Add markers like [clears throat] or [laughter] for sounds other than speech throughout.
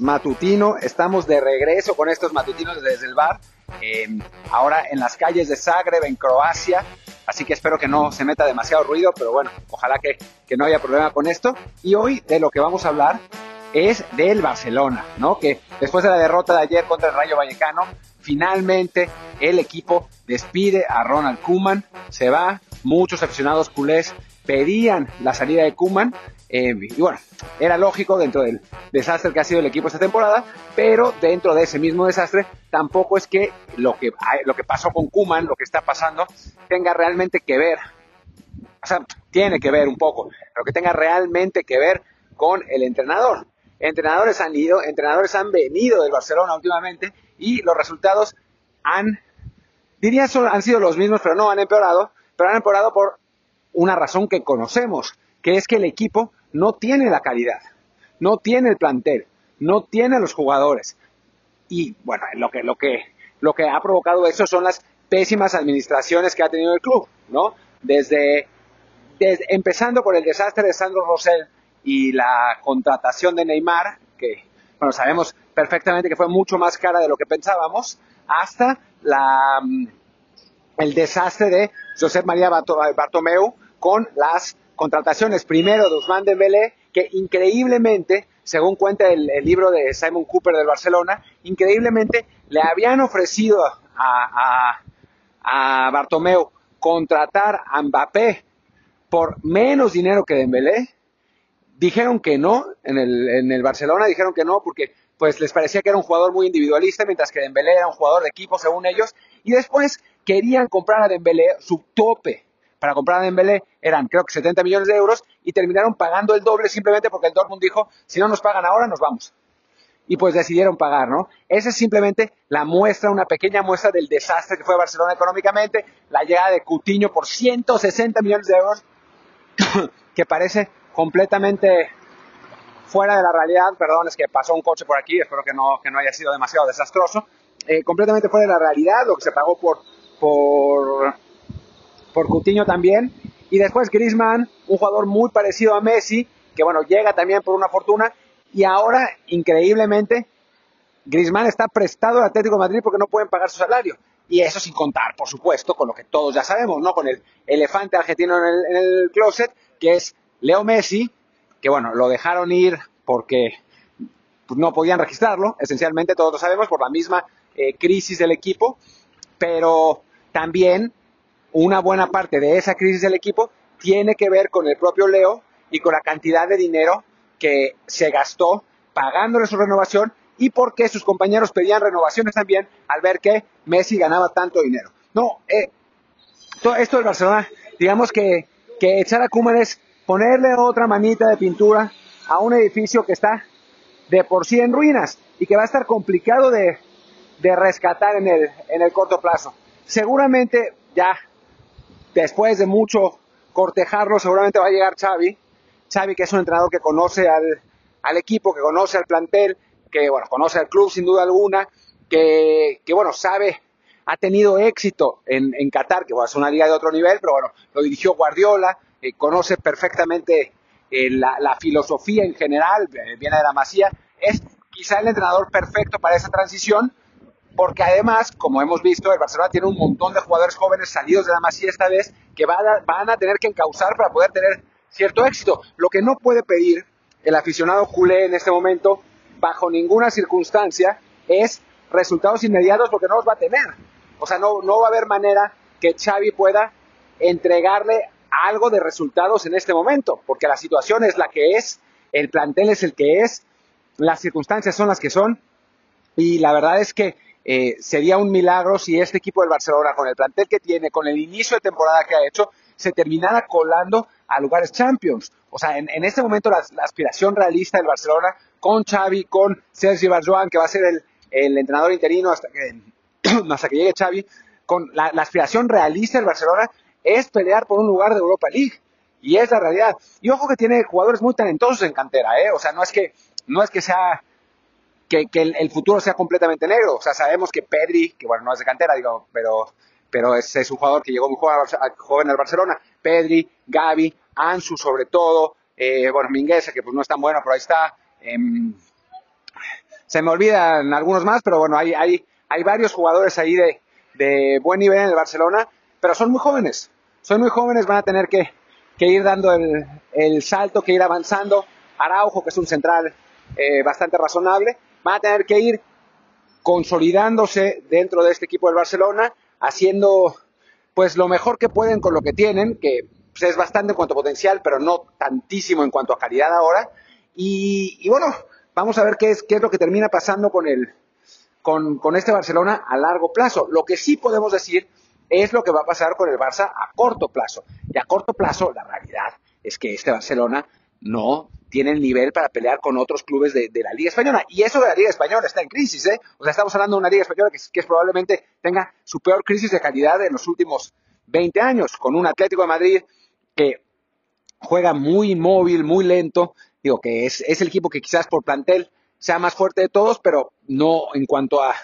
matutino, estamos de regreso con estos matutinos desde el bar, em, ahora en las calles de Zagreb, en Croacia, así que espero que no se meta demasiado ruido, pero bueno, ojalá que, que no haya problema con esto. Y hoy de lo que vamos a hablar es del Barcelona, ¿no? Que después de la derrota de ayer contra el Rayo Vallecano, finalmente el equipo despide a Ronald Kuman, se va, muchos aficionados culés pedían la salida de Kuman, eh, y bueno, era lógico dentro del desastre que ha sido el equipo esta temporada, pero dentro de ese mismo desastre tampoco es que lo que, lo que pasó con Kuman, lo que está pasando, tenga realmente que ver, o sea, tiene que ver un poco, pero que tenga realmente que ver con el entrenador. Entrenadores han ido, entrenadores han venido del Barcelona últimamente y los resultados han, diría, han sido los mismos, pero no han empeorado, pero han empeorado por una razón que conocemos, que es que el equipo no tiene la calidad, no tiene el plantel, no tiene los jugadores. Y bueno, lo que, lo que, lo que ha provocado eso son las pésimas administraciones que ha tenido el club, ¿no? Desde, empezando por el desastre de Sandro Rosell y la contratación de Neymar, que bueno, sabemos perfectamente que fue mucho más cara de lo que pensábamos, hasta la, mm, el desastre de José María Bartomeu con las contrataciones. Primero de Usman Dembélé, que increíblemente, según cuenta el, libro de Simon Cooper del Barcelona, increíblemente le habían ofrecido a, a, a Bartomeu contratar a Mbappé por menos dinero que Dembélé, dijeron que no en el, en el Barcelona, dijeron que no porque pues les parecía que era un jugador muy individualista, mientras que Dembélé era un jugador de equipo según ellos, y después querían comprar a Dembélé su tope para comprar a Dembélé eran creo que 70 millones de euros y terminaron pagando el doble simplemente porque el Dortmund dijo, si no nos pagan ahora, nos vamos. Y pues decidieron pagar, ¿no? Esa es simplemente la muestra, una pequeña muestra del desastre que fue Barcelona económicamente, la llegada de Cutiño por 160 millones de euros, [coughs] que parece completamente fuera de la realidad, perdón, es que pasó un coche por aquí, espero que no, que no haya sido demasiado desastroso, eh, completamente fuera de la realidad, lo que se pagó por, por, por Coutinho también, y después Griezmann, un jugador muy parecido a Messi, que bueno, llega también por una fortuna, y ahora, increíblemente, Griezmann está prestado al Atlético de Madrid porque no pueden pagar su salario. Y eso sin contar, por supuesto, con lo que todos ya sabemos, ¿no? Con el elefante argentino en el, closet, que es Leo Messi, que bueno, lo dejaron ir porque no podían registrarlo, esencialmente todos lo sabemos, por la misma eh, crisis del equipo, pero también una buena parte de esa crisis del equipo tiene que ver con el propio Leo y con la cantidad de dinero que se gastó pagándole su renovación y porque sus compañeros pedían renovaciones también al ver que Messi ganaba tanto dinero. No, eh, todo esto del Barcelona, digamos que, echar a Koeman es ponerle otra manita de pintura a un edificio que está de por sí en ruinas y que va a estar complicado de, rescatar en el, en el corto plazo. Seguramente ya después de mucho cortejarlo, seguramente va a llegar Xavi, Xavi que es un entrenador que conoce al, al equipo, que conoce al plantel, que bueno, conoce al club sin duda alguna, que, que bueno, sabe, ha tenido éxito en, en Qatar, que bueno, es una liga de otro nivel, pero bueno, lo dirigió Guardiola, eh, conoce perfectamente eh, la, filosofía en general, eh, viene de la Masía, es quizá el entrenador perfecto para esa transición, porque además, como hemos visto, el Barcelona tiene un montón de jugadores jóvenes salidos de la Masía esta vez que van a, van a tener que encauzar para poder tener cierto éxito. Lo que no puede pedir el aficionado culé en este momento, bajo ninguna circunstancia, es resultados inmediatos porque no los va a tener. O sea, no, no va a haber manera que Xavi pueda entregarle algo de resultados en este momento, porque la situación es la que es, el plantel es el que es, las circunstancias son las que son, y la verdad es que eh, sería un milagro si este equipo del Barcelona, con el plantel que tiene, con el inicio de temporada que ha hecho, se terminara colando a lugares champions. O sea, en, este momento la, aspiración realista del Barcelona, con Xavi, con Sergio Barjoan, que va a ser el, entrenador interino hasta que, [clears throat] hasta que llegue Xavi, con la aspiración realista del Barcelona es pelear por un lugar de Europa League. Y es la realidad. Y ojo que tiene jugadores muy talentosos en cantera, ¿eh? O sea, no es que, no es que sea, que, el, futuro sea completamente negro. O sea, sabemos que Pedri, que bueno, no es de cantera, digo, pero, pero es, un jugador que llegó muy joven al Barcelona. Pedri, Gaby, Ansu sobre todo, eh, bueno, Mingueza, que pues no es tan bueno, pero ahí está. Em, se me olvidan algunos más, pero bueno, hay, hay, hay varios jugadores ahí de, de buen nivel en el Barcelona, pero son muy jóvenes, son muy jóvenes, van a tener que, que ir dando el, el, salto, que ir avanzando. Araujo, que es un central eh, bastante razonable, van a tener que ir consolidándose dentro de este equipo del Barcelona, haciendo pues lo mejor que pueden con lo que tienen, que pues, es bastante en cuanto a potencial, pero no tantísimo en cuanto a calidad ahora. Y, y bueno, vamos a ver qué es, qué es lo que termina pasando con, el, con, con este Barcelona a largo plazo. Lo que sí podemos decir es lo que va a pasar con el Barça a corto plazo. Y a corto plazo, la realidad es que este Barcelona no tiene el nivel para pelear con otros clubes de, la Liga Española. Y eso de la Liga Española está en crisis, ¿eh? O sea, estamos hablando de una Liga Española que, que probablemente tenga su peor crisis de calidad en los últimos 20 años, con un Atlético de Madrid que juega muy móvil, muy lento, digo que es, es el equipo que quizás por plantel sea más fuerte de todos, pero no en cuanto a,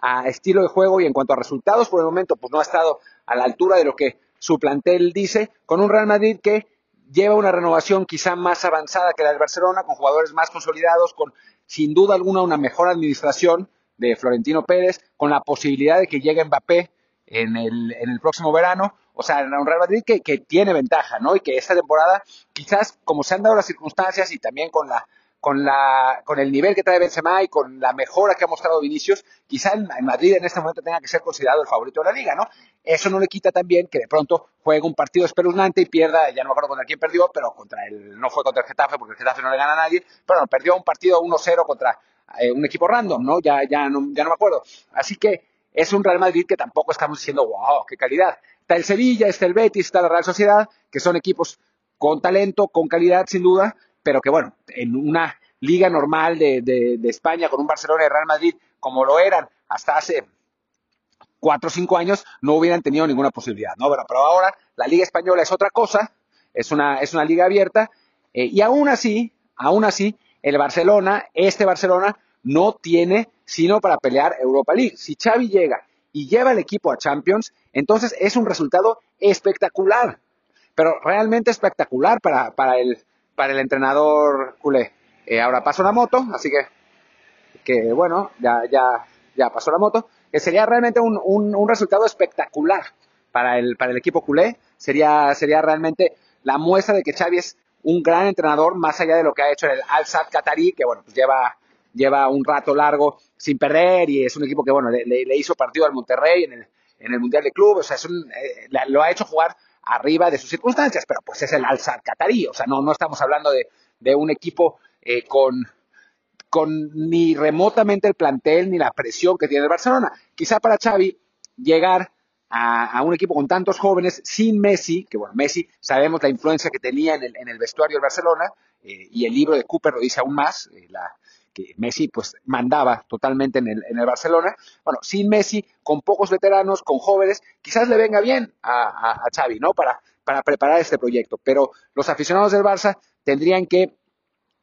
a estilo de juego y en cuanto a resultados por el momento, pues no ha estado a la altura de lo que su plantel dice, con un Real Madrid que lleva una renovación quizá más avanzada que la del Barcelona, con jugadores más consolidados, con sin duda alguna una mejor administración de Florentino Pérez, con la posibilidad de que llegue Mbappé en el, en el próximo verano. O sea, un Real Madrid que, que tiene ventaja, ¿no? Y que esta temporada, quizás como se han dado las circunstancias y también con la con, la, con el nivel que trae Benzema y con la mejora que ha mostrado Vinicius, quizá en, en, Madrid en este momento tenga que ser considerado el favorito de la liga, ¿no? Eso no le quita también que de pronto juegue un partido espeluznante y pierda, ya no me acuerdo contra quién perdió, pero contra el, no fue contra el Getafe porque el Getafe no le gana a nadie, pero no, perdió un partido 1-0 contra eh, un equipo random, ¿no? Ya, ya, no, ya no me acuerdo. Así que es un Real Madrid que tampoco estamos diciendo, wow, qué calidad. Está el Sevilla, está el Betis, está la Real Sociedad, que son equipos con talento, con calidad, sin duda, pero que bueno, en una liga normal de, de, de España con un Barcelona y Real Madrid como lo eran hasta hace cuatro o cinco años, no hubieran tenido ninguna posibilidad, ¿no? Pero, ahora la liga española es otra cosa, es una, es una liga abierta, eh, y aún así, aún así, el Barcelona, este Barcelona, no tiene sino para pelear Europa League. Si Xavi llega y lleva el equipo a Champions, entonces es un resultado espectacular, pero realmente espectacular para, para, el, para el entrenador culé. Eh, ahora pasó la moto, así que, que bueno, ya, ya, ya pasó la moto, que sería realmente un, un, resultado espectacular para el, para el equipo culé, sería, sería realmente la muestra de que Xavi es un gran entrenador, más allá de lo que ha hecho el Al-Sad Qatarí, que bueno, pues lleva, lleva un rato largo sin perder y es un equipo que bueno, le, le hizo partido al Monterrey en el, en el Mundial de Club, o sea, es un, eh, lo ha hecho jugar arriba de sus circunstancias, pero pues es el Al-Sad Qatarí, o sea, no, no estamos hablando de, de un equipo eh, con, con ni remotamente el plantel ni la presión que tiene el Barcelona. Quizá para Xavi llegar a, un equipo con tantos jóvenes sin Messi, que bueno, Messi sabemos la influencia que tenía en el, en el vestuario del Barcelona, eh, y el libro de Cooper lo dice aún más, eh, la, que Messi pues mandaba totalmente en el, en el Barcelona. Bueno, sin Messi, con pocos veteranos, con jóvenes, quizás le venga bien a, a, Xavi, ¿no? Para, para preparar este proyecto. Pero los aficionados del Barça tendrían que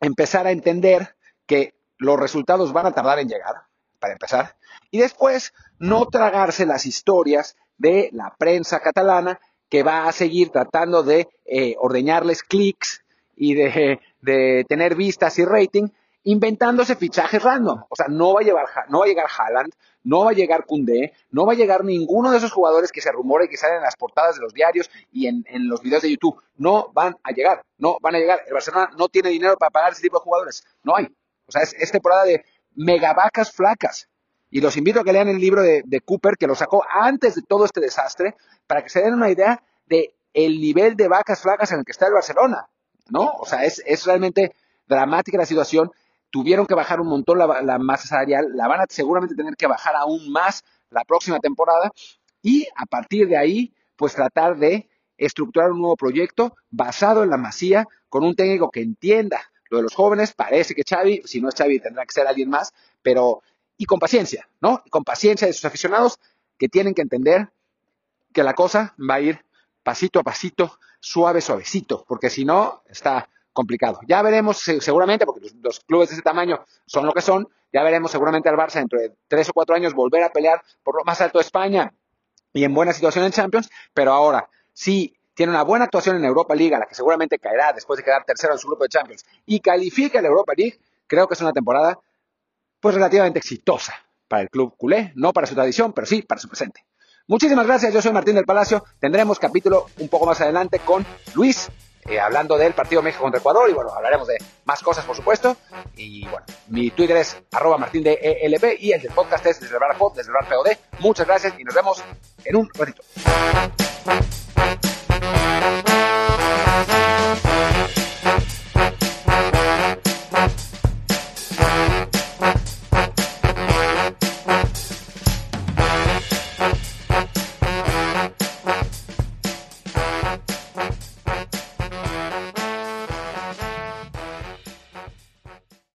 empezar a entender que los resultados van a tardar en llegar, para empezar, y después no tragarse las historias de la prensa catalana que va a seguir tratando de eh, ordeñarles clics y de, de, tener vistas y rating, inventándose fichajes random. O sea, no va a, llevar, no va a llegar Haaland, no va a llegar Koundé, no va a llegar ninguno de esos jugadores que se rumora y que salen en las portadas de los diarios y en, en, los videos de YouTube. No van a llegar, no van a llegar. El Barcelona no tiene dinero para pagar ese tipo de jugadores. No hay. O sea, es, temporada de megavacas flacas. Y los invito a que lean el libro de, de, Cooper, que lo sacó antes de todo este desastre, para que se den una idea de el nivel de vacas flacas en el que está el Barcelona. ¿No? O sea, es, es realmente dramática la situación tuvieron que bajar un montón la, la, masa salarial, la van a seguramente tener que bajar aún más la próxima temporada y a partir de ahí, pues tratar de estructurar un nuevo proyecto basado en la masía con un técnico que entienda lo de los jóvenes, parece que Xavi, si no es Xavi tendrá que ser alguien más, pero y con paciencia, ¿no? Y con paciencia de sus aficionados que tienen que entender que la cosa va a ir pasito a pasito, suave, suavecito, porque si no, está complicado. Ya veremos seguramente, porque los, clubes de ese tamaño son lo que son, ya veremos seguramente al Barça dentro de tres o cuatro años volver a pelear por lo más alto de España y en buena situación en Champions, pero ahora, si tiene una buena actuación en Europa League, a la que seguramente caerá después de quedar tercero en su grupo de Champions, y califica la Europa League, creo que es una temporada pues relativamente exitosa para el club culé, no para su tradición, pero sí para su presente. Muchísimas gracias, yo soy Martín del Palacio. Tendremos capítulo un poco más adelante con Luis, eh, hablando del partido México contra Ecuador y bueno, hablaremos de más cosas por supuesto. Y bueno, mi Twitter es arroba martín ELP y el del podcast es desde el bar desde el bar POD. Muchas gracias y nos vemos en un ratito.